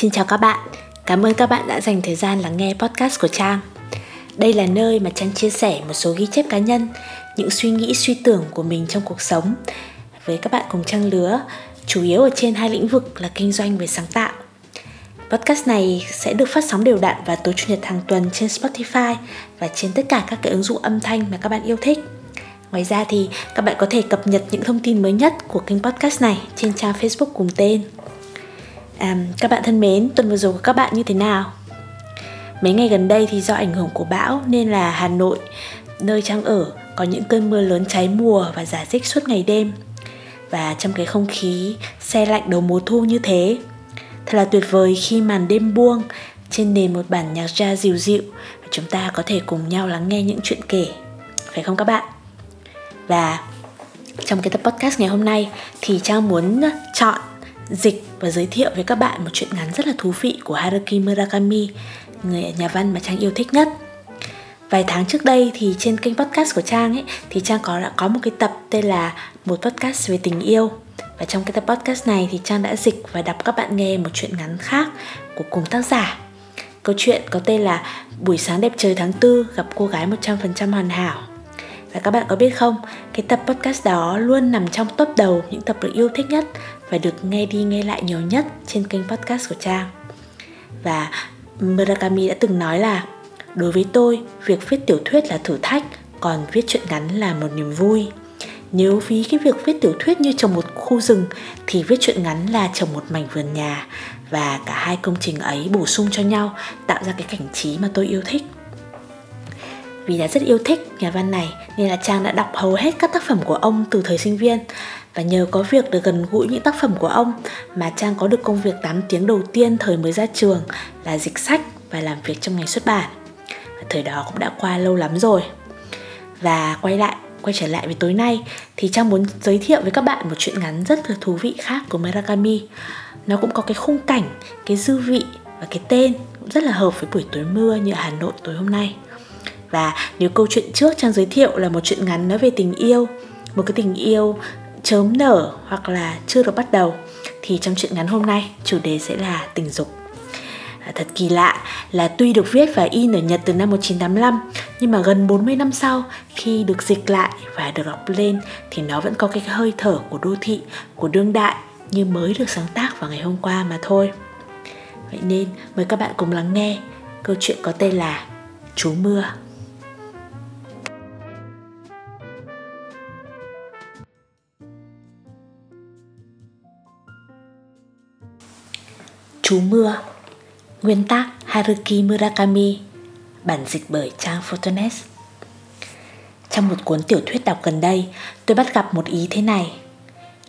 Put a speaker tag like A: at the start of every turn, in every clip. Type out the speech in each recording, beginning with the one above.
A: Xin chào các bạn, cảm ơn các bạn đã dành thời gian lắng nghe podcast của Trang. Đây là nơi mà Trang chia sẻ một số ghi chép cá nhân, những suy nghĩ suy tưởng của mình trong cuộc sống với các bạn cùng trang lứa, chủ yếu ở trên hai lĩnh vực là kinh doanh và sáng tạo. Podcast này sẽ được phát sóng đều đặn vào tối chủ nhật hàng tuần trên Spotify và trên tất cả các cái ứng dụng âm thanh mà các bạn yêu thích. Ngoài ra thì các bạn có thể cập nhật những thông tin mới nhất của kênh podcast này trên trang Facebook cùng tên. À, các bạn thân mến, tuần vừa rồi của các bạn như thế nào? Mấy ngày gần đây thì do ảnh hưởng của bão nên là Hà Nội, nơi Trang ở, có những cơn mưa lớn cháy mùa và giả dích suốt ngày đêm. Và trong cái không khí xe lạnh đầu mùa thu như thế, thật là tuyệt vời khi màn đêm buông trên nền một bản nhạc jazz dịu dịu và chúng ta có thể cùng nhau lắng nghe những chuyện kể. Phải không các bạn? Và trong cái tập podcast ngày hôm nay thì Trang muốn chọn dịch và giới thiệu với các bạn một chuyện ngắn rất là thú vị của Haruki Murakami, người nhà văn mà Trang yêu thích nhất. Vài tháng trước đây thì trên kênh podcast của Trang ấy thì Trang có đã có một cái tập tên là một podcast về tình yêu và trong cái tập podcast này thì Trang đã dịch và đọc các bạn nghe một chuyện ngắn khác của cùng tác giả. Câu chuyện có tên là Buổi sáng đẹp trời tháng tư gặp cô gái 100% hoàn hảo. Và các bạn có biết không, cái tập podcast đó luôn nằm trong top đầu những tập được yêu thích nhất và được nghe đi nghe lại nhiều nhất trên kênh podcast của Trang. Và Murakami đã từng nói là Đối với tôi, việc viết tiểu thuyết là thử thách, còn viết truyện ngắn là một niềm vui. Nếu ví cái việc viết tiểu thuyết như trồng một khu rừng thì viết truyện ngắn là trồng một mảnh vườn nhà và cả hai công trình ấy bổ sung cho nhau tạo ra cái cảnh trí mà tôi yêu thích. Vì đã rất yêu thích nhà văn này nên là Trang đã đọc hầu hết các tác phẩm của ông từ thời sinh viên và nhờ có việc được gần gũi những tác phẩm của ông mà Trang có được công việc 8 tiếng đầu tiên thời mới ra trường là dịch sách và làm việc trong ngành xuất bản. Và thời đó cũng đã qua lâu lắm rồi. Và quay lại, quay trở lại với tối nay thì Trang muốn giới thiệu với các bạn một chuyện ngắn rất là thú vị khác của Murakami. Nó cũng có cái khung cảnh, cái dư vị và cái tên cũng rất là hợp với buổi tối mưa như ở Hà Nội tối hôm nay. Và nếu câu chuyện trước Trang giới thiệu là một chuyện ngắn nói về tình yêu Một cái tình yêu chớm nở hoặc là chưa được bắt đầu Thì trong chuyện ngắn hôm nay chủ đề sẽ là tình dục. À, thật kỳ lạ là tuy được viết và in ở Nhật từ năm 1985 Nhưng mà gần 40 năm sau khi được dịch lại và được đọc lên Thì nó vẫn có cái hơi thở của đô thị, của đương đại Như mới được sáng tác vào ngày hôm qua mà thôi. Vậy nên mời các bạn cùng lắng nghe câu chuyện có tên là Chú Mưa. Chú Mưa. Nguyên tác Haruki Murakami. Bản dịch bởi Trang Photones. Trong một cuốn tiểu thuyết đọc gần đây, Tôi bắt gặp một ý thế này.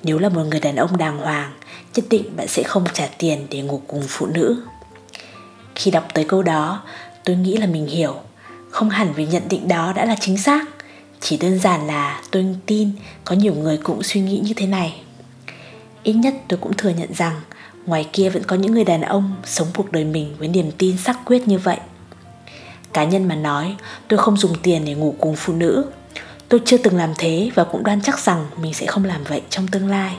A: Nếu là một người đàn ông đàng hoàng, Nhất định bạn sẽ không trả tiền để ngủ cùng phụ nữ. Khi đọc tới câu đó, Tôi nghĩ là mình hiểu. Không hẳn vì nhận định đó đã là chính xác, Chỉ đơn giản là tôi tin Có nhiều người cũng suy nghĩ như thế này. Ít nhất tôi cũng thừa nhận rằng ngoài kia vẫn có những người đàn ông sống cuộc đời mình với niềm tin sắc quyết như vậy. Cá nhân mà nói, tôi không dùng tiền để ngủ cùng phụ nữ. Tôi chưa từng làm thế và cũng đoan chắc rằng mình sẽ không làm vậy trong tương lai.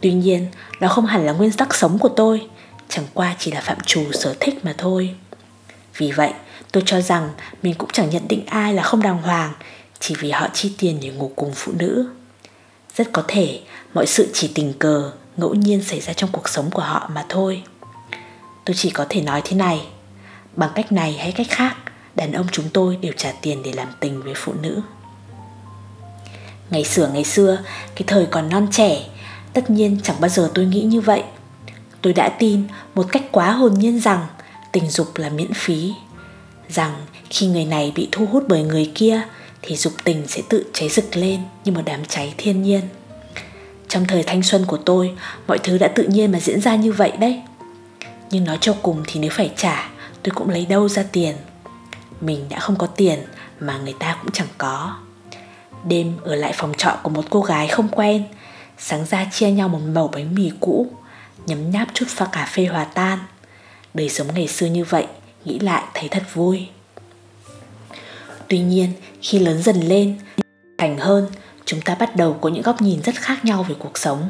A: Tuy nhiên, đó không hẳn là nguyên tắc sống của tôi, chẳng qua chỉ là phạm trù sở thích mà thôi. Vì vậy, tôi cho rằng mình cũng chẳng nhận định ai là không đàng hoàng chỉ vì họ chi tiền để ngủ cùng phụ nữ. Rất có thể, mọi sự chỉ tình cờ ngẫu nhiên xảy ra trong cuộc sống của họ mà thôi. Tôi chỉ có thể nói thế này, bằng cách này hay cách khác, đàn ông chúng tôi đều trả tiền để làm tình với phụ nữ. Ngày xưa ngày xưa, cái thời còn non trẻ, tất nhiên chẳng bao giờ tôi nghĩ như vậy. Tôi đã tin một cách quá hồn nhiên rằng tình dục là miễn phí, rằng khi người này bị thu hút bởi người kia thì dục tình sẽ tự cháy rực lên như một đám cháy thiên nhiên trong thời thanh xuân của tôi, mọi thứ đã tự nhiên mà diễn ra như vậy đấy. Nhưng nói cho cùng thì nếu phải trả, tôi cũng lấy đâu ra tiền? Mình đã không có tiền mà người ta cũng chẳng có. Đêm ở lại phòng trọ của một cô gái không quen, sáng ra chia nhau một mẩu bánh mì cũ, nhấm nháp chút pha cà phê hòa tan. Đời sống ngày xưa như vậy, nghĩ lại thấy thật vui. Tuy nhiên, khi lớn dần lên, thành hơn chúng ta bắt đầu có những góc nhìn rất khác nhau về cuộc sống.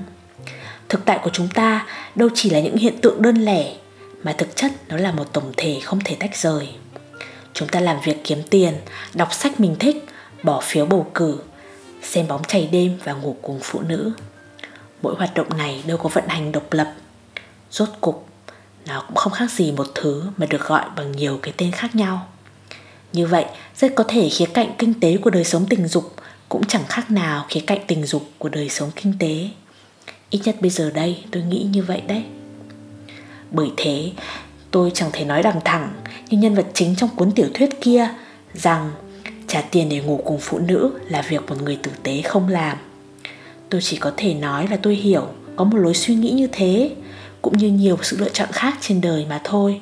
A: Thực tại của chúng ta đâu chỉ là những hiện tượng đơn lẻ, mà thực chất nó là một tổng thể không thể tách rời. Chúng ta làm việc kiếm tiền, đọc sách mình thích, bỏ phiếu bầu cử, xem bóng chày đêm và ngủ cùng phụ nữ. Mỗi hoạt động này đâu có vận hành độc lập. Rốt cục, nó cũng không khác gì một thứ mà được gọi bằng nhiều cái tên khác nhau. Như vậy, rất có thể khía cạnh kinh tế của đời sống tình dục cũng chẳng khác nào khía cạnh tình dục của đời sống kinh tế. Ít nhất bây giờ đây tôi nghĩ như vậy đấy. Bởi thế, tôi chẳng thể nói đằng thẳng như nhân vật chính trong cuốn tiểu thuyết kia rằng trả tiền để ngủ cùng phụ nữ là việc một người tử tế không làm. Tôi chỉ có thể nói là tôi hiểu có một lối suy nghĩ như thế, cũng như nhiều sự lựa chọn khác trên đời mà thôi.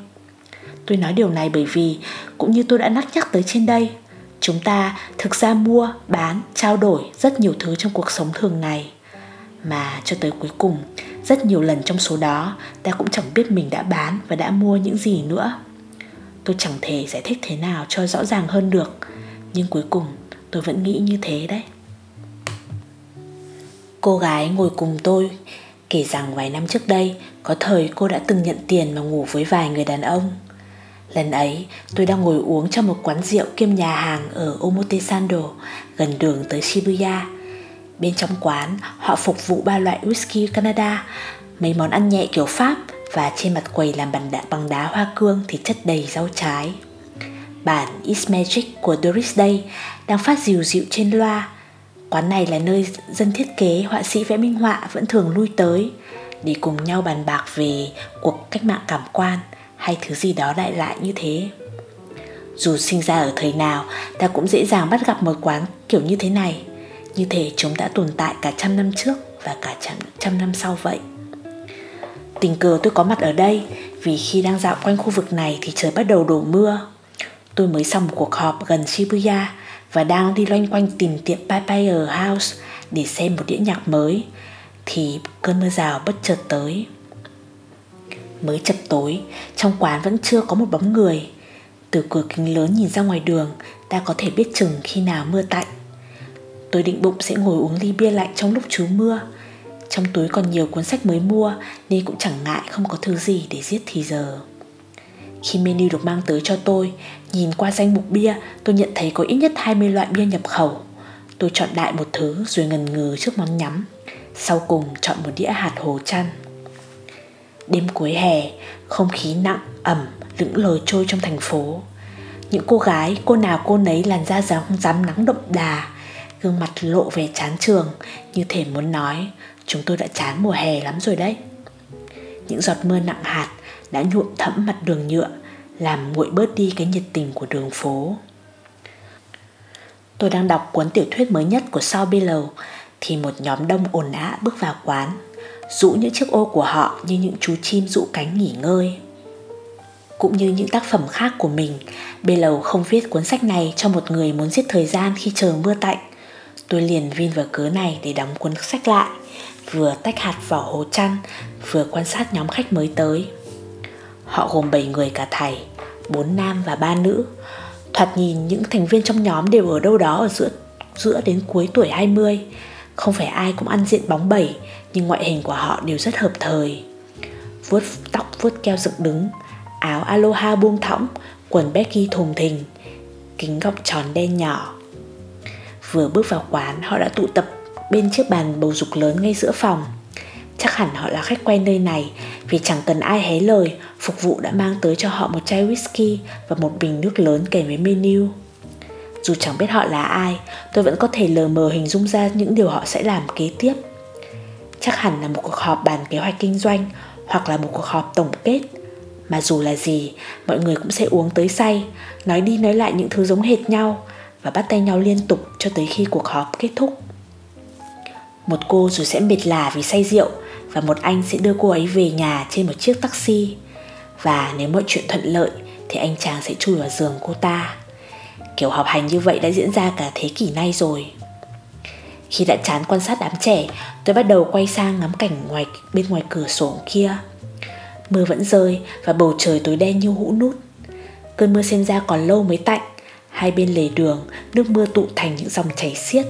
A: Tôi nói điều này bởi vì cũng như tôi đã nắc nhắc tới trên đây chúng ta thực ra mua, bán, trao đổi rất nhiều thứ trong cuộc sống thường ngày. Mà cho tới cuối cùng, rất nhiều lần trong số đó, ta cũng chẳng biết mình đã bán và đã mua những gì nữa. Tôi chẳng thể giải thích thế nào cho rõ ràng hơn được, nhưng cuối cùng tôi vẫn nghĩ như thế đấy. Cô gái ngồi cùng tôi, kể rằng vài năm trước đây, có thời cô đã từng nhận tiền mà ngủ với vài người đàn ông lần ấy tôi đang ngồi uống trong một quán rượu kiêm nhà hàng ở omotesando gần đường tới shibuya. Bên trong quán họ phục vụ ba loại whisky canada mấy món ăn nhẹ kiểu pháp và trên mặt quầy làm bằng đá, bằng đá hoa cương thì chất đầy rau trái. Bản It's Magic của Doris Day đang phát dịu dịu trên loa. Quán này là nơi dân thiết kế, họa sĩ vẽ minh họa vẫn thường lui tới để cùng nhau bàn bạc về cuộc cách mạng cảm quan hay thứ gì đó đại lại như thế. Dù sinh ra ở thời nào, ta cũng dễ dàng bắt gặp một quán kiểu như thế này. Như thể chúng đã tồn tại cả trăm năm trước và cả trăm, trăm năm sau vậy. Tình cờ tôi có mặt ở đây vì khi đang dạo quanh khu vực này thì trời bắt đầu đổ mưa. Tôi mới xong một cuộc họp gần Shibuya và đang đi loanh quanh tìm tiệm Papaya House để xem một đĩa nhạc mới thì cơn mưa rào bất chợt tới. Mới chập tối, trong quán vẫn chưa có một bóng người. Từ cửa kính lớn nhìn ra ngoài đường, ta có thể biết chừng khi nào mưa tạnh. Tôi định bụng sẽ ngồi uống ly bia lạnh trong lúc trú mưa. Trong túi còn nhiều cuốn sách mới mua nên cũng chẳng ngại không có thứ gì để giết thì giờ. Khi menu được mang tới cho tôi, nhìn qua danh mục bia, tôi nhận thấy có ít nhất 20 loại bia nhập khẩu. Tôi chọn đại một thứ rồi ngần ngừ trước món nhắm. Sau cùng chọn một đĩa hạt hồ chăn. Đêm cuối hè, không khí nặng, ẩm, lững lờ trôi trong thành phố. Những cô gái, cô nào cô nấy làn da dám, dám nắng đậm đà, gương mặt lộ về chán trường, như thể muốn nói, chúng tôi đã chán mùa hè lắm rồi đấy. Những giọt mưa nặng hạt đã nhuộm thẫm mặt đường nhựa, làm nguội bớt đi cái nhiệt tình của đường phố. Tôi đang đọc cuốn tiểu thuyết mới nhất của Sao Below thì một nhóm đông ồn ào bước vào quán, rũ những chiếc ô của họ như những chú chim rũ cánh nghỉ ngơi. Cũng như những tác phẩm khác của mình, Below không viết cuốn sách này cho một người muốn giết thời gian khi chờ mưa tạnh. Tôi liền vin vào cớ này để đóng cuốn sách lại, vừa tách hạt vỏ hồ chăn, vừa quan sát nhóm khách mới tới. Họ gồm 7 người cả thầy, 4 nam và 3 nữ. Thoạt nhìn những thành viên trong nhóm đều ở đâu đó ở giữa giữa đến cuối tuổi 20. Không phải ai cũng ăn diện bóng bẩy, nhưng ngoại hình của họ đều rất hợp thời. Vuốt tóc vuốt keo dựng đứng, áo aloha buông thõng, quần Becky thùng thình, kính gọng tròn đen nhỏ. Vừa bước vào quán, họ đã tụ tập bên chiếc bàn bầu dục lớn ngay giữa phòng. Chắc hẳn họ là khách quen nơi này vì chẳng cần ai hé lời, phục vụ đã mang tới cho họ một chai whisky và một bình nước lớn kèm với menu. Dù chẳng biết họ là ai, tôi vẫn có thể lờ mờ hình dung ra những điều họ sẽ làm kế tiếp. Chắc hẳn là một cuộc họp bàn kế hoạch kinh doanh hoặc là một cuộc họp tổng kết. Mà dù là gì, mọi người cũng sẽ uống tới say, nói đi nói lại những thứ giống hệt nhau và bắt tay nhau liên tục cho tới khi cuộc họp kết thúc. Một cô rồi sẽ mệt lả vì say rượu và một anh sẽ đưa cô ấy về nhà trên một chiếc taxi. Và nếu mọi chuyện thuận lợi thì anh chàng sẽ chui vào giường cô ta. Kiểu họp hành như vậy đã diễn ra cả thế kỷ nay rồi. Khi đã chán quan sát đám trẻ, tôi bắt đầu quay sang ngắm cảnh ngoài bên ngoài cửa sổ kia. Mưa vẫn rơi và bầu trời tối đen như hũ nút. Cơn mưa xem ra còn lâu mới tạnh. Hai bên lề đường, nước mưa tụ thành những dòng chảy xiết.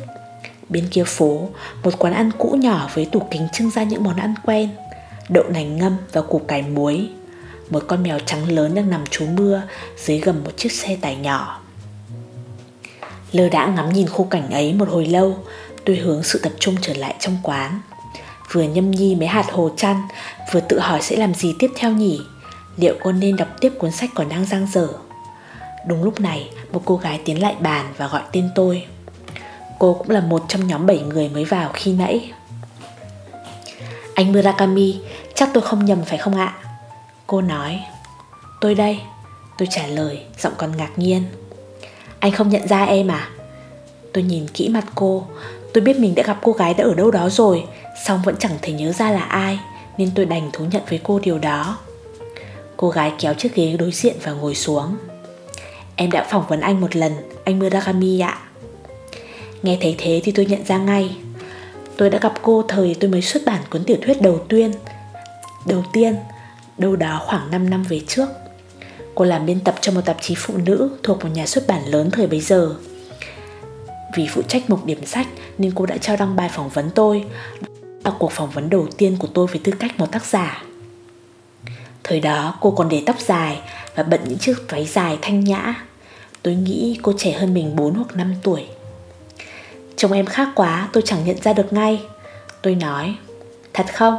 A: Bên kia phố, một quán ăn cũ nhỏ với tủ kính trưng ra những món ăn quen Đậu nành ngâm và củ cải muối Một con mèo trắng lớn đang nằm trú mưa dưới gầm một chiếc xe tải nhỏ. Lơ đã ngắm nhìn khung cảnh ấy một hồi lâu, tôi hướng sự tập trung trở lại trong quán. Vừa nhâm nhi mấy hạt hồ chăn, vừa tự hỏi sẽ làm gì tiếp theo nhỉ? Liệu con nên đọc tiếp cuốn sách còn đang giang dở? Đúng lúc này, một cô gái tiến lại bàn và gọi tên tôi. Cô cũng là một trong nhóm 7 người mới vào khi nãy. Anh Murakami, chắc tôi không nhầm phải không ạ? Cô nói. Tôi đây. Tôi trả lời, giọng còn ngạc nhiên. Anh không nhận ra em à? Tôi nhìn kỹ mặt cô, tôi biết mình đã gặp cô gái đã ở đâu đó rồi, song vẫn chẳng thể nhớ ra là ai, nên tôi đành thú nhận với cô điều đó. Cô gái kéo chiếc ghế đối diện và ngồi xuống. Em đã phỏng vấn anh một lần, anh Murakami ạ. Nghe thấy thế thì tôi nhận ra ngay. Tôi đã gặp cô thời tôi mới xuất bản cuốn tiểu thuyết đầu tiên. Đầu tiên, đâu đó khoảng 5 năm về trước. Cô làm biên tập cho một tạp chí phụ nữ thuộc một nhà xuất bản lớn thời bấy giờ. Vì phụ trách mục điểm sách nên cô đã trao đăng bài phỏng vấn tôi. Đó là cuộc phỏng vấn đầu tiên của tôi với tư cách một tác giả. Thời đó cô còn để tóc dài và bận những chiếc váy dài thanh nhã. Tôi nghĩ cô trẻ hơn mình 4 hoặc 5 tuổi. Trông em khác quá, tôi chẳng nhận ra được ngay. Tôi nói, thật không?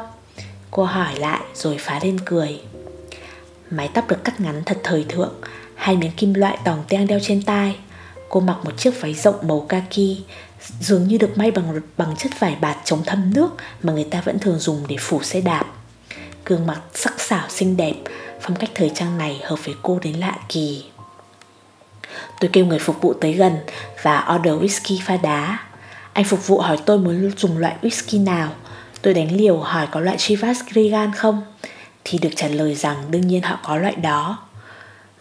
A: Cô hỏi lại rồi phá lên cười. Mái tóc được cắt ngắn thật thời thượng, hai miếng kim loại tòng teng đeo trên tai. Cô mặc một chiếc váy rộng màu kaki, dường như được may bằng bằng chất vải bạt chống thấm nước mà người ta vẫn thường dùng để phủ xe đạp. Gương mặt sắc sảo xinh đẹp, phong cách thời trang này hợp với cô đến lạ kỳ. Tôi kêu người phục vụ tới gần và order whisky pha đá. Anh phục vụ hỏi tôi muốn dùng loại whisky nào. Tôi đánh liều hỏi có loại Chivas Regal không thì được trả lời rằng đương nhiên họ có loại đó.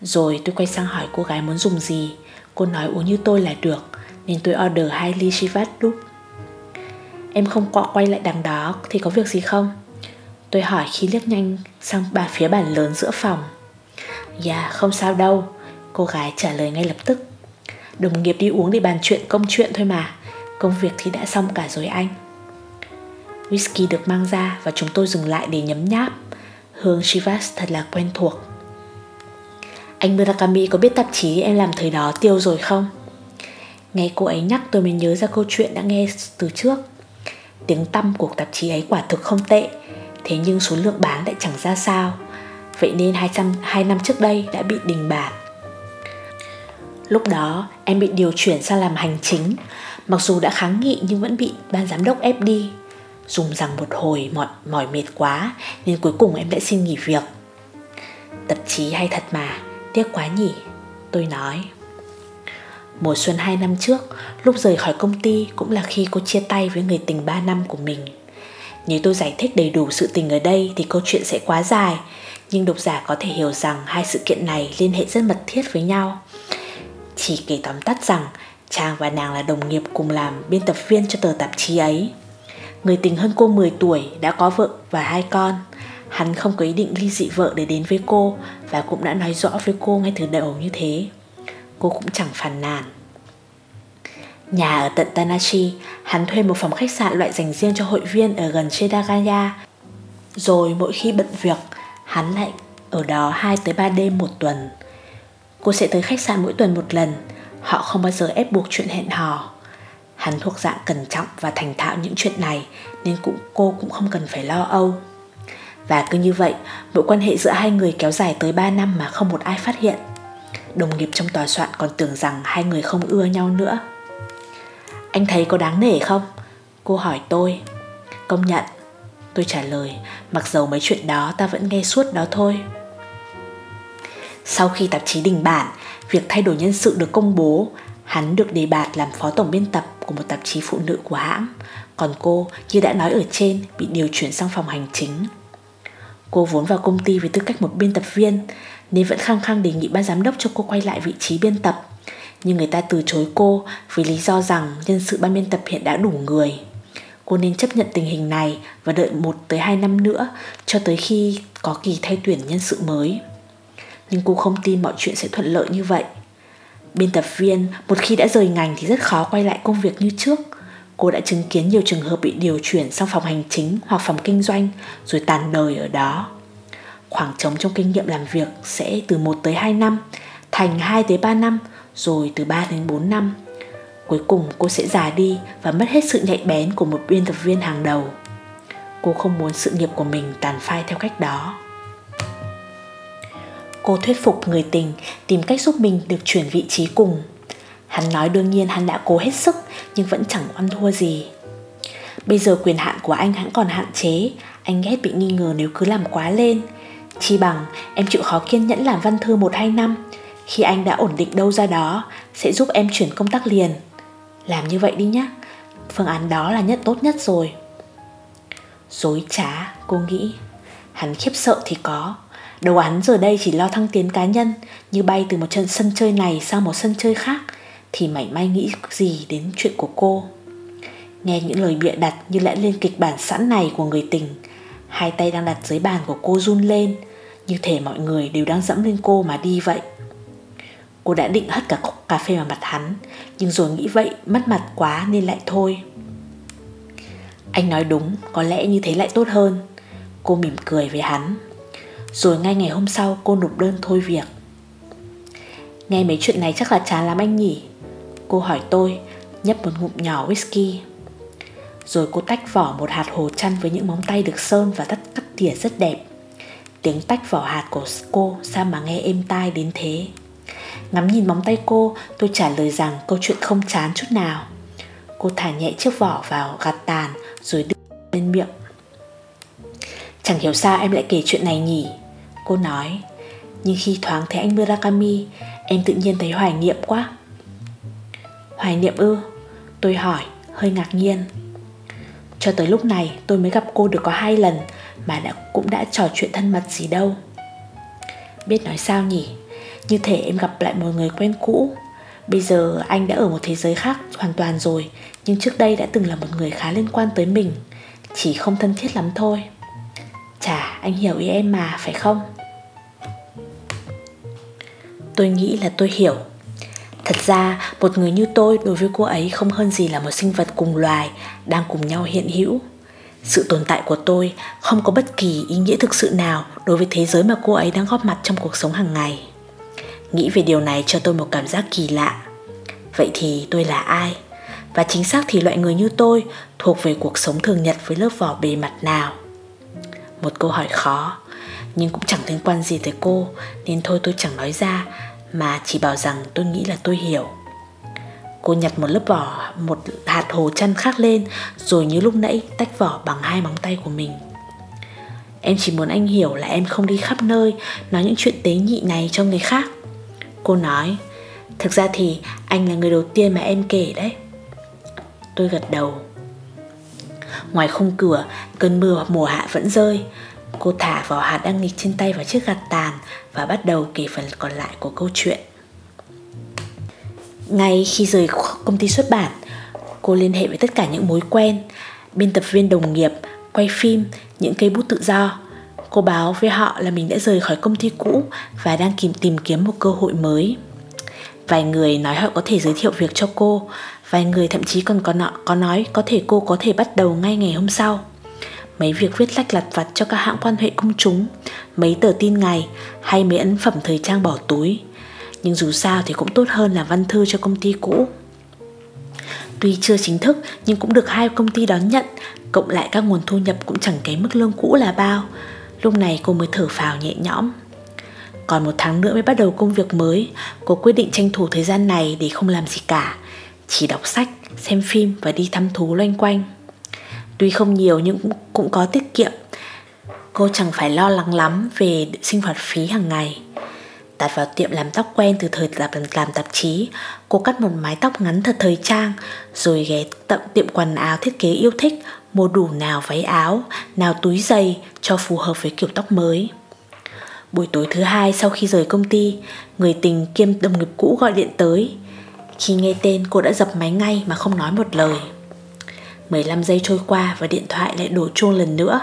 A: Rồi tôi quay sang hỏi cô gái muốn dùng gì. Cô nói uống như tôi là được nên tôi order hai ly Shivat lúc Em không quọ quay lại đằng đó thì có việc gì không? Tôi hỏi khi liếc nhanh sang bà phía bàn lớn giữa phòng. Dạ, yeah, không sao đâu. Cô gái trả lời ngay lập tức. Đồng nghiệp đi uống để bàn chuyện công chuyện thôi mà. Công việc thì đã xong cả rồi anh. Whisky được mang ra và chúng tôi dừng lại để nhấm nháp. Hương Chivas thật là quen thuộc. Anh Murakami có biết tạp chí em làm thời đó tiêu rồi không? Nghe cô ấy nhắc tôi mới nhớ ra câu chuyện đã nghe từ trước. Tiếng tăm của tạp chí ấy quả thực không tệ, thế nhưng số lượng bán lại chẳng ra sao. Vậy nên 200, 2 năm trước đây đã bị đình bản. Lúc đó em bị điều chuyển sang làm hành chính Mặc dù đã kháng nghị nhưng vẫn bị ban giám đốc ép đi Dùng rằng một hồi mỏi, mỏi mệt quá Nên cuối cùng em đã xin nghỉ việc Tạp chí hay thật mà Tiếc quá nhỉ Tôi nói Mùa xuân 2 năm trước, Lúc rời khỏi công ty Cũng là khi cô chia tay với người tình 3 năm của mình Nếu tôi giải thích đầy đủ sự tình ở đây Thì câu chuyện sẽ quá dài, Nhưng độc giả có thể hiểu rằng Hai sự kiện này liên hệ rất mật thiết với nhau Chỉ kể tóm tắt rằng, Chàng và nàng là đồng nghiệp cùng làm biên tập viên cho tờ tạp chí ấy. Người tình hơn cô 10 tuổi đã có vợ và hai con. Hắn không có ý định ly dị vợ để đến với cô và cũng đã nói rõ với cô ngay từ đầu như thế. Cô cũng chẳng phàn nàn. Nhà ở tận Tanashi, hắn thuê một phòng khách sạn loại dành riêng cho hội viên ở gần Chedagaya. Rồi mỗi khi bận việc, hắn lại ở đó 2 tới 3 đêm một tuần. Cô sẽ tới khách sạn mỗi tuần một lần, Họ không bao giờ ép buộc chuyện hẹn hò Hắn thuộc dạng cẩn trọng và thành thạo những chuyện này Nên cũng cô cũng không cần phải lo âu và cứ như vậy Mối quan hệ giữa hai người kéo dài tới 3 năm mà không một ai phát hiện. Đồng nghiệp trong tòa soạn còn tưởng rằng hai người không ưa nhau nữa. Anh thấy có đáng nể không? Cô hỏi tôi. Công nhận. Tôi trả lời Mặc dầu mấy chuyện đó ta vẫn nghe suốt đó thôi. Sau khi tạp chí đình bản Việc thay đổi nhân sự được công bố, hắn được đề bạt làm phó tổng biên tập của một tạp chí phụ nữ của hãng, còn cô, như đã nói ở trên, bị điều chuyển sang phòng hành chính. Cô vốn vào công ty với tư cách một biên tập viên, nên vẫn khăng khăng đề nghị ban giám đốc cho cô quay lại vị trí biên tập. Nhưng người ta từ chối cô vì lý do rằng nhân sự ban biên tập hiện đã đủ người. Cô nên chấp nhận tình hình này và đợi 1 tới 2 năm nữa cho tới khi có kỳ thay tuyển nhân sự mới nhưng cô không tin mọi chuyện sẽ thuận lợi như vậy. Biên tập viên một khi đã rời ngành thì rất khó quay lại công việc như trước. Cô đã chứng kiến nhiều trường hợp bị điều chuyển sang phòng hành chính hoặc phòng kinh doanh rồi tàn đời ở đó. khoảng trống trong kinh nghiệm làm việc sẽ từ 1 tới 2 năm, thành 2 tới 3 năm, rồi từ 3 đến 4 năm. Cuối cùng cô sẽ già đi và mất hết sự nhạy bén của một biên tập viên hàng đầu. Cô không muốn sự nghiệp của mình tàn phai theo cách đó. Cô thuyết phục người tình tìm cách giúp mình được chuyển vị trí cùng. Hắn nói đương nhiên hắn đã cố hết sức nhưng vẫn chẳng ăn thua gì. Bây giờ quyền hạn của anh hắn còn hạn chế, anh ghét bị nghi ngờ nếu cứ làm quá lên. Chi bằng em chịu khó kiên nhẫn làm văn thư 1-2 năm, khi anh đã ổn định đâu ra đó, sẽ giúp em chuyển công tác liền. Làm như vậy đi nhé, phương án đó là nhất tốt nhất rồi. Dối trá, cô nghĩ. Hắn khiếp sợ thì có, Đầu hắn giờ đây chỉ lo thăng tiến cá nhân Như bay từ một trận sân chơi này sang một sân chơi khác thì mảy may nghĩ gì đến chuyện của cô. Nghe những lời bịa đặt như lẽ lên kịch bản sẵn này của người tình Hai tay đang đặt dưới bàn của cô run lên Như thể mọi người đều đang dẫm lên cô mà đi vậy. Cô đã định hất cả cốc cà phê vào mặt hắn Nhưng rồi nghĩ vậy mất mặt quá nên lại thôi. Anh nói đúng, có lẽ như thế lại tốt hơn. Cô mỉm cười với hắn. Rồi ngay ngày hôm sau cô nộp đơn thôi việc. Nghe mấy chuyện này chắc là chán lắm anh nhỉ? Cô hỏi tôi, Nhấp một ngụm nhỏ whisky. Rồi cô tách vỏ một hạt hồ chăn Với những móng tay được sơn và tắt cắt tỉa rất đẹp. Tiếng tách vỏ hạt của cô Sao mà nghe êm tai đến thế? Ngắm nhìn móng tay cô, Tôi trả lời rằng câu chuyện không chán chút nào. Cô thả nhẹ chiếc vỏ vào gạt tàn Rồi đưa lên miệng. Chẳng hiểu sao em lại kể chuyện này nhỉ? Cô nói. Nhưng khi thoáng thấy anh Murakami, Em tự nhiên thấy hoài niệm quá. Hoài niệm ư? Tôi hỏi, hơi ngạc nhiên. Cho tới lúc này, tôi mới gặp cô được có hai lần Mà đã, cũng đã trò chuyện thân mật gì đâu. Biết nói sao nhỉ? Như thể em gặp lại một người quen cũ. Bây giờ anh đã ở một thế giới khác hoàn toàn rồi, Nhưng trước đây đã từng là một người khá liên quan tới mình, Chỉ không thân thiết lắm thôi. Chả anh hiểu ý em mà, phải không? Tôi nghĩ là tôi hiểu. Thật ra, một người như tôi đối với cô ấy không hơn gì là một sinh vật cùng loài, đang cùng nhau hiện hữu. Sự tồn tại của tôi không có bất kỳ ý nghĩa thực sự nào đối với thế giới mà cô ấy đang góp mặt trong cuộc sống hàng ngày. Nghĩ về điều này cho tôi một cảm giác kỳ lạ. Vậy thì tôi là ai? Và chính xác thì loại người như tôi thuộc về cuộc sống thường nhật với lớp vỏ bề mặt nào? Một câu hỏi khó, Nhưng cũng chẳng liên quan gì tới cô, Nên thôi tôi chẳng nói ra mà chỉ bảo rằng tôi nghĩ là tôi hiểu. Cô nhặt một lớp vỏ Một hạt hồ chăn khác lên Rồi như lúc nãy tách vỏ bằng hai móng tay của mình. Em chỉ muốn anh hiểu là em không đi khắp nơi Nói những chuyện tế nhị này cho người khác. Cô nói Thực ra thì anh là người đầu tiên mà em kể đấy. Tôi gật đầu. Ngoài khung cửa, cơn mưa mùa hạ vẫn rơi. Cô thả vỏ hạt đang nghịch trên tay vào chiếc gạt tàn và bắt đầu kể phần còn lại của câu chuyện. Ngay khi rời công ty xuất bản, cô liên hệ với tất cả những mối quen, biên tập viên đồng nghiệp, quay phim, những cây bút tự do. Cô báo với họ là mình đã rời khỏi công ty cũ và đang tìm tìm kiếm một cơ hội mới. Vài người nói họ có thể giới thiệu việc cho cô Vài người thậm chí còn có, nọ, có nói có thể cô có thể bắt đầu ngay ngày hôm sau Mấy việc viết lách lặt vặt cho các hãng quan hệ công chúng Mấy tờ tin ngày hay mấy ấn phẩm thời trang bỏ túi. Nhưng dù sao thì cũng tốt hơn là văn thư cho công ty cũ. Tuy chưa chính thức nhưng cũng được hai công ty đón nhận Cộng lại các nguồn thu nhập cũng chẳng kém mức lương cũ là bao. Lúc này cô mới thở phào nhẹ nhõm. Còn một tháng nữa mới bắt đầu công việc mới Cô quyết định tranh thủ thời gian này để không làm gì cả chỉ đọc sách, xem phim và đi thăm thú loanh quanh. Tuy không nhiều nhưng cũng, cũng có tiết kiệm. Cô chẳng phải lo lắng lắm về sinh hoạt phí hàng ngày. Đặt vào tiệm làm tóc quen từ thời làm, làm tạp chí, cô cắt một mái tóc ngắn thật thời trang, rồi ghé tận tiệm quần áo thiết kế yêu thích, mua đủ nào váy áo, nào túi giày cho phù hợp với kiểu tóc mới. Buổi tối thứ hai sau khi rời công ty, người tình kiêm đồng nghiệp cũ gọi điện tới, khi nghe tên cô đã dập máy ngay mà không nói một lời 15 giây trôi qua và điện thoại lại đổ chuông lần nữa.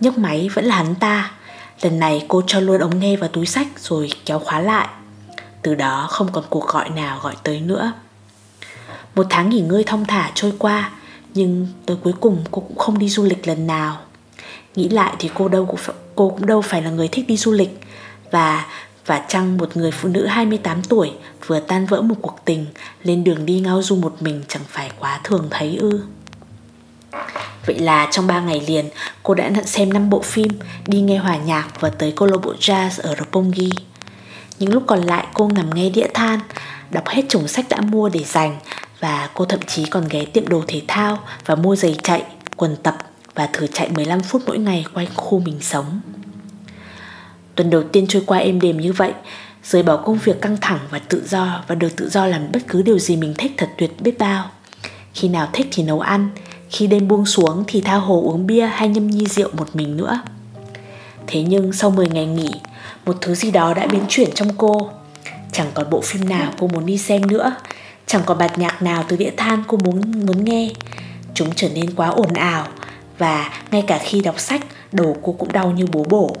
A: Nhấc máy vẫn là hắn ta. Lần này cô cho luôn ống nghe vào túi sách rồi kéo khóa lại. Từ đó không còn cuộc gọi nào gọi tới nữa. Một tháng nghỉ ngơi thong thả trôi qua, Nhưng tới cuối cùng cô cũng không đi du lịch lần nào. Nghĩ lại thì cô đâu cũng cô cũng đâu phải là người thích đi du lịch. Và và chăng một người phụ nữ 28 tuổi vừa tan vỡ một cuộc tình, lên đường đi ngao du một mình chẳng phải quá thường thấy ư. Vậy là trong 3 ngày liền, cô đã nhận xem 5 bộ phim, đi nghe hòa nhạc và tới câu lạc bộ jazz ở Roppongi. Những lúc còn lại cô nằm nghe đĩa than, đọc hết chồng sách đã mua để dành và cô thậm chí còn ghé tiệm đồ thể thao và mua giày chạy, quần tập và thử chạy 15 phút mỗi ngày quanh khu mình sống. Tuần đầu tiên trôi qua êm đềm như vậy, rời bỏ công việc căng thẳng và tự do và được tự do làm bất cứ điều gì mình thích thật tuyệt biết bao. Khi nào thích thì nấu ăn, khi đêm buông xuống thì tha hồ uống bia hay nhâm nhi rượu một mình nữa. Thế nhưng sau 10 ngày nghỉ, một thứ gì đó đã biến chuyển trong cô. Chẳng còn bộ phim nào cô muốn đi xem nữa, chẳng còn bạt nhạc nào từ đĩa than cô muốn muốn nghe. Chúng trở nên quá ồn ào và ngay cả khi đọc sách, đầu cô cũng đau như bố bổ.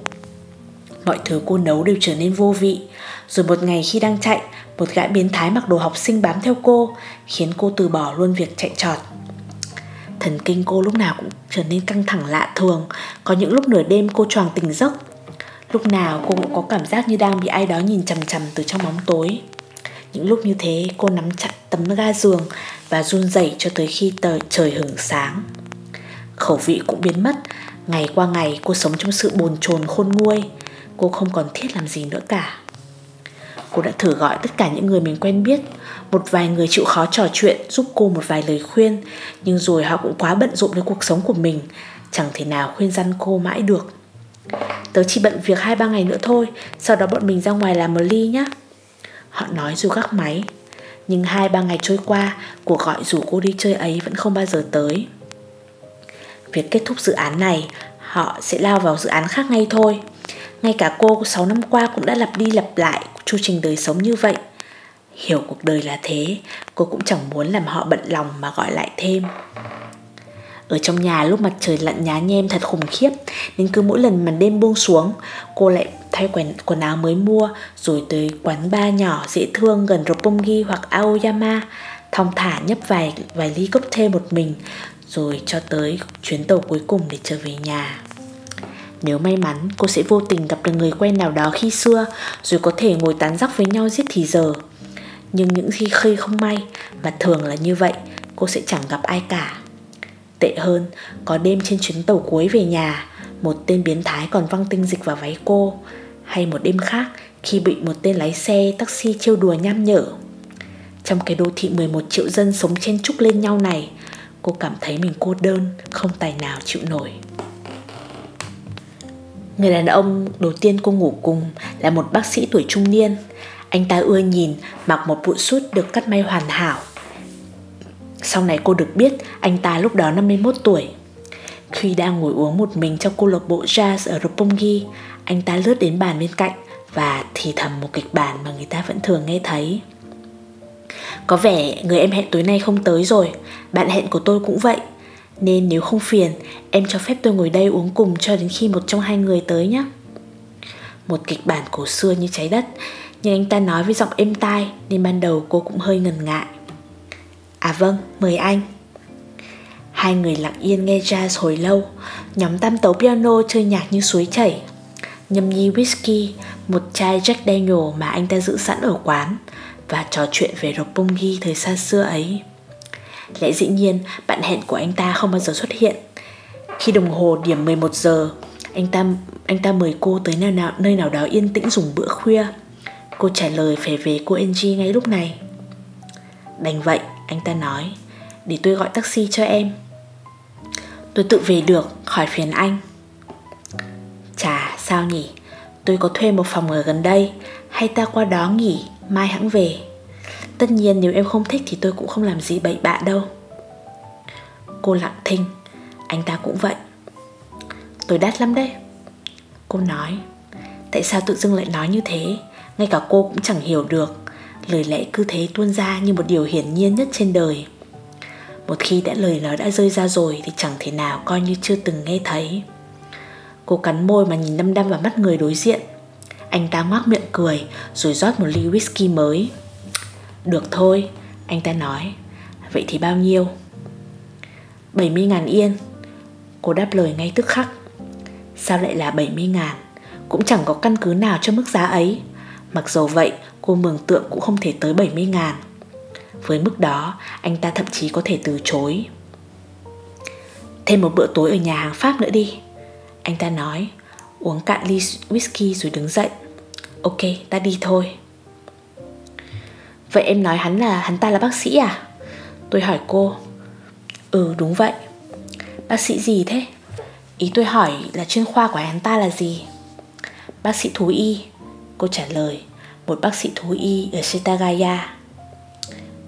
A: Mọi thứ cô nấu đều trở nên vô vị Rồi một ngày khi đang chạy Một gã biến thái mặc đồ học sinh bám theo cô Khiến cô từ bỏ luôn việc chạy trọt Thần kinh cô lúc nào cũng trở nên căng thẳng lạ thường. Có những lúc nửa đêm cô choàng tỉnh giấc. Lúc nào cô cũng có cảm giác như đang bị ai đó nhìn chằm chằm từ trong bóng tối. Những lúc như thế, cô nắm chặt tấm ga giường Và run rẩy cho tới khi tờ, trời hưởng sáng. Khẩu vị cũng biến mất. Ngày qua ngày, cô sống trong sự bồn chồn khôn nguôi. Cô không còn thiết làm gì nữa cả. Cô đã thử gọi tất cả những người mình quen biết. Một vài người chịu khó trò chuyện, Giúp cô một vài lời khuyên. Nhưng rồi họ cũng quá bận rộn với cuộc sống của mình. Chẳng thể nào khuyên răn cô mãi được. Tớ chỉ bận việc hai ba ngày nữa thôi, Sau đó bọn mình ra ngoài làm một ly nhé Họ nói dù gác máy. Nhưng hai ba ngày trôi qua, Cuộc gọi rủ cô đi chơi ấy vẫn không bao giờ tới. Việc kết thúc dự án này, Họ sẽ lao vào dự án khác ngay thôi ngay cả cô 6 năm qua cũng đã lặp đi lặp lại chu trình đời sống như vậy. Hiểu cuộc đời là thế, cô cũng chẳng muốn làm họ bận lòng mà gọi lại thêm. Ở trong nhà lúc mặt trời lặn nhá nhem thật khủng khiếp Nên cứ mỗi lần màn đêm buông xuống Cô lại thay quần, quần áo mới mua Rồi tới quán bar nhỏ dễ thương gần Roppongi hoặc Aoyama Thong thả nhấp vài vài ly cocktail một mình Rồi cho tới chuyến tàu cuối cùng để trở về nhà nếu may mắn, cô sẽ vô tình gặp được người quen nào đó khi xưa Rồi có thể ngồi tán dóc với nhau giết thì giờ. Nhưng những khi khi không may Và thường là như vậy Cô sẽ chẳng gặp ai cả. Tệ hơn, có đêm trên chuyến tàu cuối về nhà Một tên biến thái còn văng tinh dịch vào váy cô Hay một đêm khác Khi bị một tên lái xe taxi trêu đùa nham nhở. Trong cái đô thị 11 triệu dân sống chen chúc lên nhau này Cô cảm thấy mình cô đơn Không tài nào chịu nổi. Người đàn ông đầu tiên cô ngủ cùng là một bác sĩ tuổi trung niên. Anh ta ưa nhìn, mặc một bộ suit được cắt may hoàn hảo. Sau này cô được biết anh ta lúc đó 51 tuổi. Khi đang ngồi uống một mình trong câu lạc bộ jazz ở Roppongi, anh ta lướt đến bàn bên cạnh và thì thầm một kịch bản mà người ta vẫn thường nghe thấy. Có vẻ người em hẹn tối nay không tới rồi, bạn hẹn của tôi cũng vậy. Nên nếu không phiền Em cho phép tôi ngồi đây uống cùng cho đến khi một trong hai người tới nhé. Một kịch bản cổ xưa như trái đất Nhưng anh ta nói với giọng êm tai Nên ban đầu cô cũng hơi ngần ngại. À vâng, mời anh. Hai người lặng yên nghe jazz hồi lâu Nhóm tam tấu piano chơi nhạc như suối chảy. Nhâm nhi whisky Một chai Jack Daniel mà anh ta giữ sẵn ở quán Và trò chuyện về Roppongi thời xa xưa ấy. Lẽ dĩ nhiên bạn hẹn của anh ta không bao giờ xuất hiện. Khi đồng hồ điểm 11 giờ Anh ta anh ta mời cô tới nơi nào, nơi nào đó yên tĩnh dùng bữa khuya. Cô trả lời phải về cô Angie ngay lúc này. Đành vậy anh ta nói Để tôi gọi taxi cho em. Tôi tự về được khỏi phiền anh. Chà sao nhỉ? Tôi có thuê một phòng ở gần đây Hay ta qua đó nghỉ Mai hãng về? Tất nhiên nếu em không thích thì tôi cũng không làm gì bậy bạ đâu. Cô lặng thinh, Anh ta cũng vậy. Tôi đắt lắm đấy. Cô nói, Tại sao tự dưng lại nói như thế? Ngay cả cô cũng chẳng hiểu được. Lời lẽ cứ thế tuôn ra như một điều hiển nhiên nhất trên đời. Một khi đã lời nói đã rơi ra rồi Thì chẳng thể nào coi như chưa từng nghe thấy. Cô cắn môi mà nhìn đăm đăm vào mắt người đối diện. Anh ta ngoác miệng cười Rồi rót một ly whisky mới được thôi, anh ta nói. Vậy thì bao nhiêu? 70 ngàn yên. Cô đáp lời ngay tức khắc. Sao lại là 70 ngàn? Cũng chẳng có căn cứ nào cho mức giá ấy. Mặc dù vậy cô mường tượng cũng không thể tới 70 ngàn. Với mức đó anh ta thậm chí có thể từ chối. Thêm một bữa tối ở nhà hàng Pháp nữa đi. Anh ta nói Uống cạn ly whisky rồi đứng dậy. Ok ta đi thôi. Vậy em nói hắn là hắn ta là bác sĩ à? Tôi hỏi cô. Ừ đúng vậy. Bác sĩ gì thế? Ý tôi hỏi là chuyên khoa của hắn ta là gì? Bác sĩ thú y. Cô trả lời, Một bác sĩ thú y ở Setagaya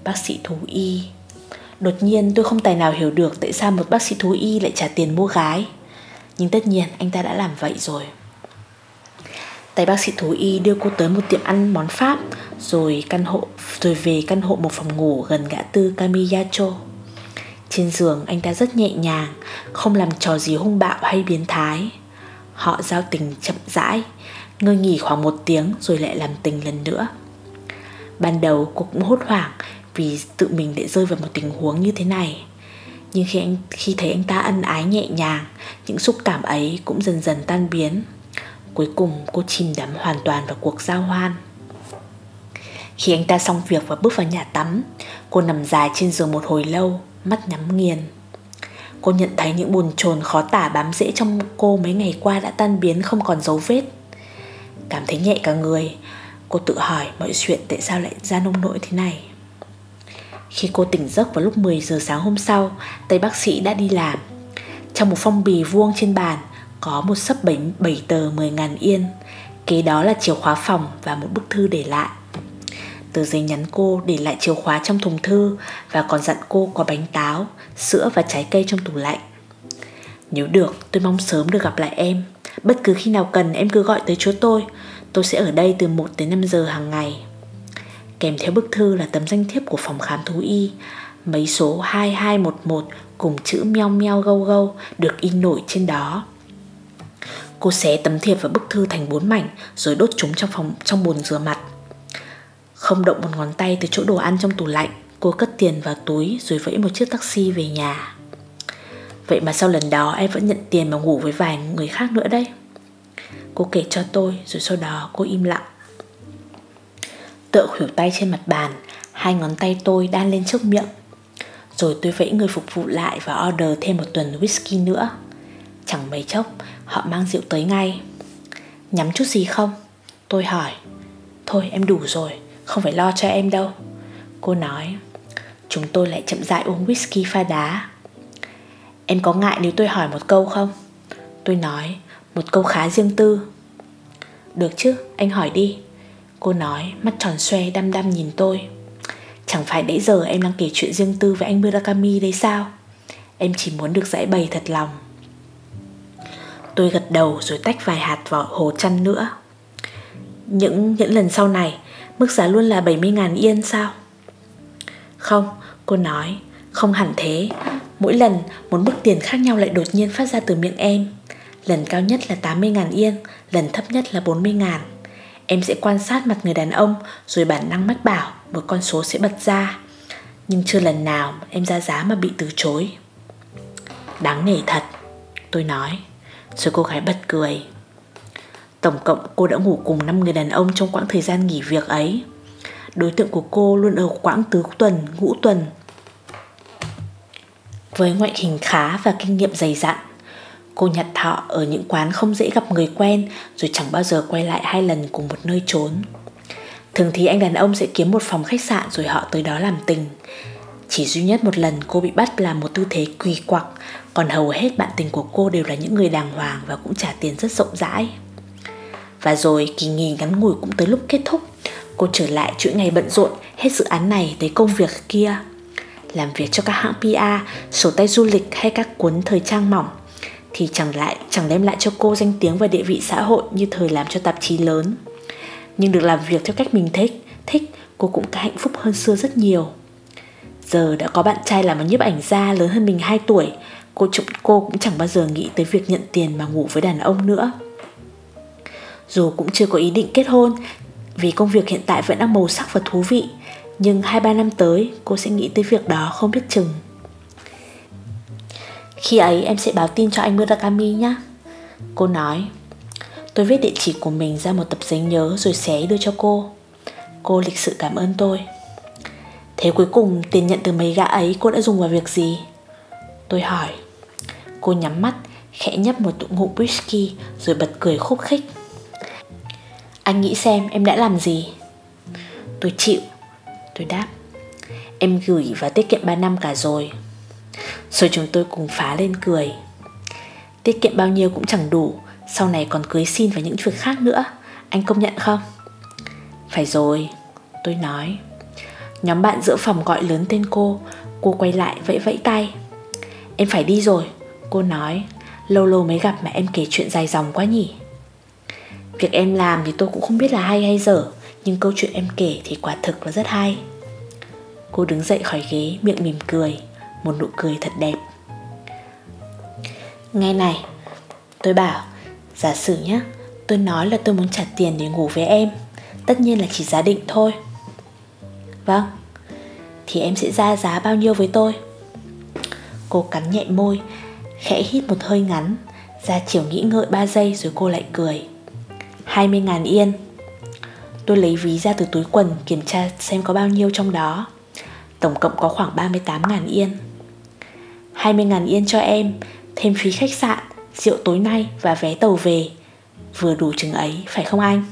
A: Bác sĩ thú y. Đột nhiên tôi không tài nào hiểu được Tại sao một bác sĩ thú y lại trả tiền mua gái. Nhưng tất nhiên anh ta đã làm vậy rồi. Tay bác sĩ thú y đưa cô tới một tiệm ăn món Pháp, Rồi căn hộ, rồi về căn hộ một phòng ngủ gần ngã tư Kamiyacho. Trên giường, anh ta rất nhẹ nhàng, Không làm trò gì hung bạo hay biến thái. Họ giao tình chậm rãi, Ngơi nghỉ khoảng một tiếng rồi lại làm tình lần nữa. Ban đầu, cô cũng hốt hoảng Vì tự mình để rơi vào một tình huống như thế này. Nhưng khi anh, khi thấy anh ta ân ái nhẹ nhàng, Những xúc cảm ấy cũng dần dần tan biến. Cuối cùng cô chìm đắm hoàn toàn vào cuộc giao hoan. Khi anh ta xong việc và bước vào nhà tắm, Cô nằm dài trên giường một hồi lâu, Mắt nhắm nghiền. Cô nhận thấy những buồn chồn khó tả bám rễ trong cô mấy ngày qua đã tan biến không còn dấu vết. Cảm thấy nhẹ cả người, Cô tự hỏi mọi chuyện tại sao lại ra nông nỗi thế này. Khi cô tỉnh giấc vào lúc 10 giờ sáng hôm sau Tây bác sĩ đã đi làm. Trong một phong bì vuông trên bàn có một sấp 7, 7 tờ 10 ngàn yên. Kế đó là chìa khóa phòng và một bức thư để lại. Tờ giấy nhắn cô để lại chìa khóa trong thùng thư Và còn dặn cô có bánh táo, sữa và trái cây trong tủ lạnh. Nếu được tôi mong sớm được gặp lại em. Bất cứ khi nào cần em cứ gọi tới chỗ tôi. Tôi sẽ ở đây từ 1 đến 5 giờ hàng ngày. Kèm theo bức thư là tấm danh thiếp của phòng khám thú y. Mấy số 2211 cùng chữ meo meo gâu gâu được in nổi trên đó. Cô xé tấm thiệp và bức thư thành bốn mảnh rồi đốt chúng trong phòng trong bồn rửa mặt. Không động một ngón tay từ chỗ đồ ăn trong tủ lạnh, cô cất tiền vào túi rồi vẫy một chiếc taxi về nhà. Vậy mà sau lần đó em vẫn nhận tiền mà ngủ với vài người khác nữa đấy Cô kể cho tôi rồi sau đó cô im lặng Tựa khuỷu tay trên mặt bàn Hai ngón tay tôi đan lên trước miệng Rồi tôi vẫy người phục vụ lại và order thêm một tuần whisky nữa Chẳng mấy chốc họ mang rượu tới ngay. Nhắm chút gì không? Tôi hỏi. Thôi em đủ rồi, không phải lo cho em đâu. Cô nói Chúng tôi lại chậm rãi uống whisky pha đá. Em có ngại nếu tôi hỏi một câu không? Tôi nói một câu khá riêng tư. Được chứ, anh hỏi đi. Cô nói, mắt tròn xoe đăm đăm nhìn tôi. Chẳng phải nãy giờ em đang kể chuyện riêng tư với anh Murakami đấy sao? Em chỉ muốn được giải bày thật lòng. Tôi gật đầu rồi tách vài hạt vào hồ chăn nữa. Những những lần sau này Mức giá luôn là 70.000 yên sao? Không, cô nói Không hẳn thế. Mỗi lần một mức tiền khác nhau lại đột nhiên phát ra từ miệng em. Lần cao nhất là 80.000 yên Lần thấp nhất là 40.000 Em sẽ quan sát mặt người đàn ông Rồi bản năng mách bảo Một con số sẽ bật ra. Nhưng chưa lần nào em ra giá mà bị từ chối. Đáng nể thật Tôi nói. Rồi cô gái bật cười. Tổng cộng cô đã ngủ cùng 5 người đàn ông Trong quãng thời gian nghỉ việc ấy. Đối tượng của cô luôn ở quãng tứ tuần, ngũ tuần. Với ngoại hình khá và kinh nghiệm dày dặn Cô nhặt thọ ở những quán không dễ gặp người quen Rồi chẳng bao giờ quay lại hai lần cùng một nơi trốn. Thường thì anh đàn ông sẽ kiếm một phòng khách sạn rồi họ tới đó làm tình. Chỉ duy nhất một lần cô bị bắt làm một tư thế quỳ quặc. Còn hầu hết bạn tình của cô đều là những người đàng hoàng và cũng trả tiền rất rộng rãi. Và rồi kỳ nghỉ ngắn ngủi cũng tới lúc kết thúc. Cô trở lại chuỗi ngày bận rộn Hết dự án này tới công việc kia. Làm việc cho các hãng PR, sổ tay du lịch hay các cuốn thời trang mỏng. Thì chẳng lại chẳng đem lại cho cô danh tiếng và địa vị xã hội như thời làm cho tạp chí lớn. Nhưng được làm việc theo cách mình thích, thích cô cũng hạnh phúc hơn xưa rất nhiều. Giờ đã có bạn trai làm một nhiếp ảnh gia lớn hơn mình 2 tuổi, cô cô cũng chẳng bao giờ nghĩ tới việc nhận tiền mà ngủ với đàn ông nữa. Dù cũng chưa có ý định kết hôn, vì công việc hiện tại vẫn đang màu sắc và thú vị, nhưng 2-3 năm tới cô sẽ nghĩ tới việc đó không biết chừng. Khi ấy em sẽ báo tin cho anh Murakami nhé Cô nói Tôi viết địa chỉ của mình ra một tập giấy nhớ rồi xé đưa cho cô Cô lịch sự cảm ơn tôi Thế cuối cùng tiền nhận từ mấy gã ấy cô đã dùng vào việc gì? Tôi hỏi. Cô nhắm mắt, khẽ nhấp một tụ ngụm whisky, rồi bật cười khúc khích. Anh nghĩ xem em đã làm gì? Tôi chịu. Tôi đáp. Em gửi và tiết kiệm 3 năm cả rồi. Rồi chúng tôi cùng phá lên cười. Tiết kiệm bao nhiêu cũng chẳng đủ, Sau này còn cưới xin và những việc khác nữa, Anh công nhận không? Phải rồi, Tôi nói. Nhóm bạn giữa phòng gọi lớn tên cô. Cô quay lại vẫy vẫy tay. Em phải đi rồi. Cô nói. Lâu lâu mới gặp mà em kể chuyện dài dòng quá nhỉ. Việc em làm thì tôi cũng không biết là hay hay dở, Nhưng câu chuyện em kể thì quả thực là rất hay. Cô đứng dậy khỏi ghế, miệng mỉm cười, Một nụ cười thật đẹp. Nghe này, Tôi bảo, Giả sử nhé Tôi nói là tôi muốn trả tiền để ngủ với em, Tất nhiên là chỉ giá định thôi. Vâng. Thì em sẽ ra giá bao nhiêu với tôi? Cô cắn nhẹ môi Khẽ hít một hơi ngắn Ra chiều nghĩ ngợi 3 giây rồi cô lại cười. 20 ngàn yên. Tôi lấy ví ra từ túi quần kiểm tra xem có bao nhiêu trong đó. Tổng cộng có khoảng 38 ngàn yên. 20 ngàn yên cho em Thêm phí khách sạn, rượu tối nay và vé tàu về. Vừa đủ chừng ấy phải không anh?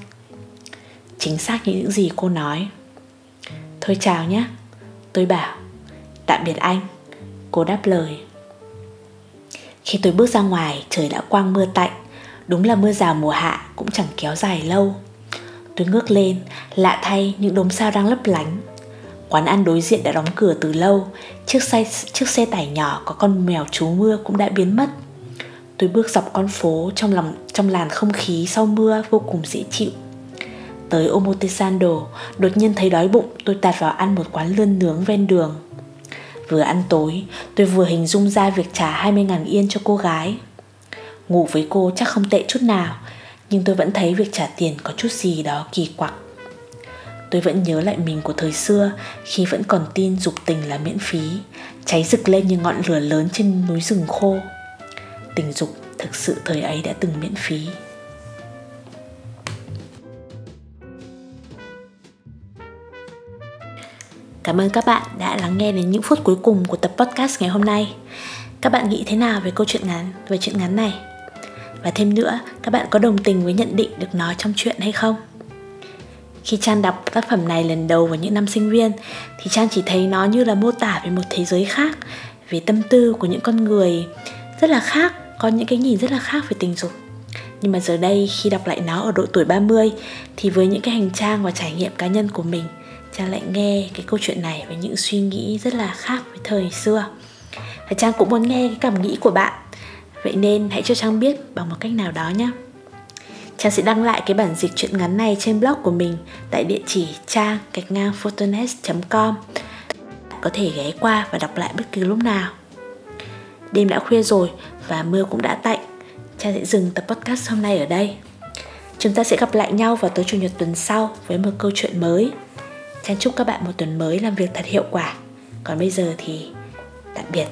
A: Chính xác như những gì cô nói. Thôi chào nhé. Tôi bảo Tạm biệt anh. Cô đáp lời. Khi tôi bước ra ngoài trời đã quang mưa tạnh. Đúng là mưa rào mùa hạ cũng chẳng kéo dài lâu. Tôi ngước lên Lạ thay những đốm sao đang lấp lánh. Quán ăn đối diện đã đóng cửa từ lâu. Chiếc xe, chiếc xe tải nhỏ có con mèo trú mưa cũng đã biến mất. Tôi bước dọc con phố trong lòng trong làn không khí sau mưa vô cùng dễ chịu. Tới Omotesando, đột nhiên thấy đói bụng tôi tạt vào ăn một quán lươn nướng ven đường. Vừa ăn tối, tôi vừa hình dung ra việc trả 20.000 yên cho cô gái. Ngủ với cô chắc không tệ chút nào Nhưng tôi vẫn thấy việc trả tiền có chút gì đó kỳ quặc. Tôi vẫn nhớ lại mình của thời xưa Khi vẫn còn tin dục tình là miễn phí Cháy rực lên như ngọn lửa lớn trên núi rừng khô. Tình dục thực sự thời ấy đã từng miễn phí. Cảm ơn các bạn đã lắng nghe đến những phút cuối cùng của tập podcast ngày hôm nay. Các bạn nghĩ thế nào về câu chuyện ngắn, về chuyện ngắn này? Và thêm nữa, các bạn có đồng tình với nhận định được nói trong chuyện hay không? Khi Trang đọc tác phẩm này lần đầu vào những năm sinh viên thì Trang chỉ thấy nó như là mô tả về một thế giới khác, về tâm tư của những con người rất là khác, có những cái nhìn rất là khác về tình dục. Nhưng mà giờ đây khi đọc lại nó ở độ tuổi 30 thì với những cái hành trang và trải nghiệm cá nhân của mình Trang lại nghe cái câu chuyện này với những suy nghĩ rất là khác với thời xưa. Và Trang cũng muốn nghe cái cảm nghĩ của bạn. Vậy nên hãy cho Trang biết bằng một cách nào đó nhé. Trang sẽ đăng lại cái bản dịch truyện ngắn này trên blog của mình tại địa chỉ trang gạch ngang photonet.com Có thể ghé qua và đọc lại bất cứ lúc nào. Đêm đã khuya rồi và mưa cũng đã tạnh. Trang sẽ dừng tập podcast hôm nay ở đây. Chúng ta sẽ gặp lại nhau vào tối chủ nhật tuần sau với một câu chuyện mới. Trang chúc các bạn một tuần mới làm việc thật hiệu quả. Còn bây giờ thì tạm biệt.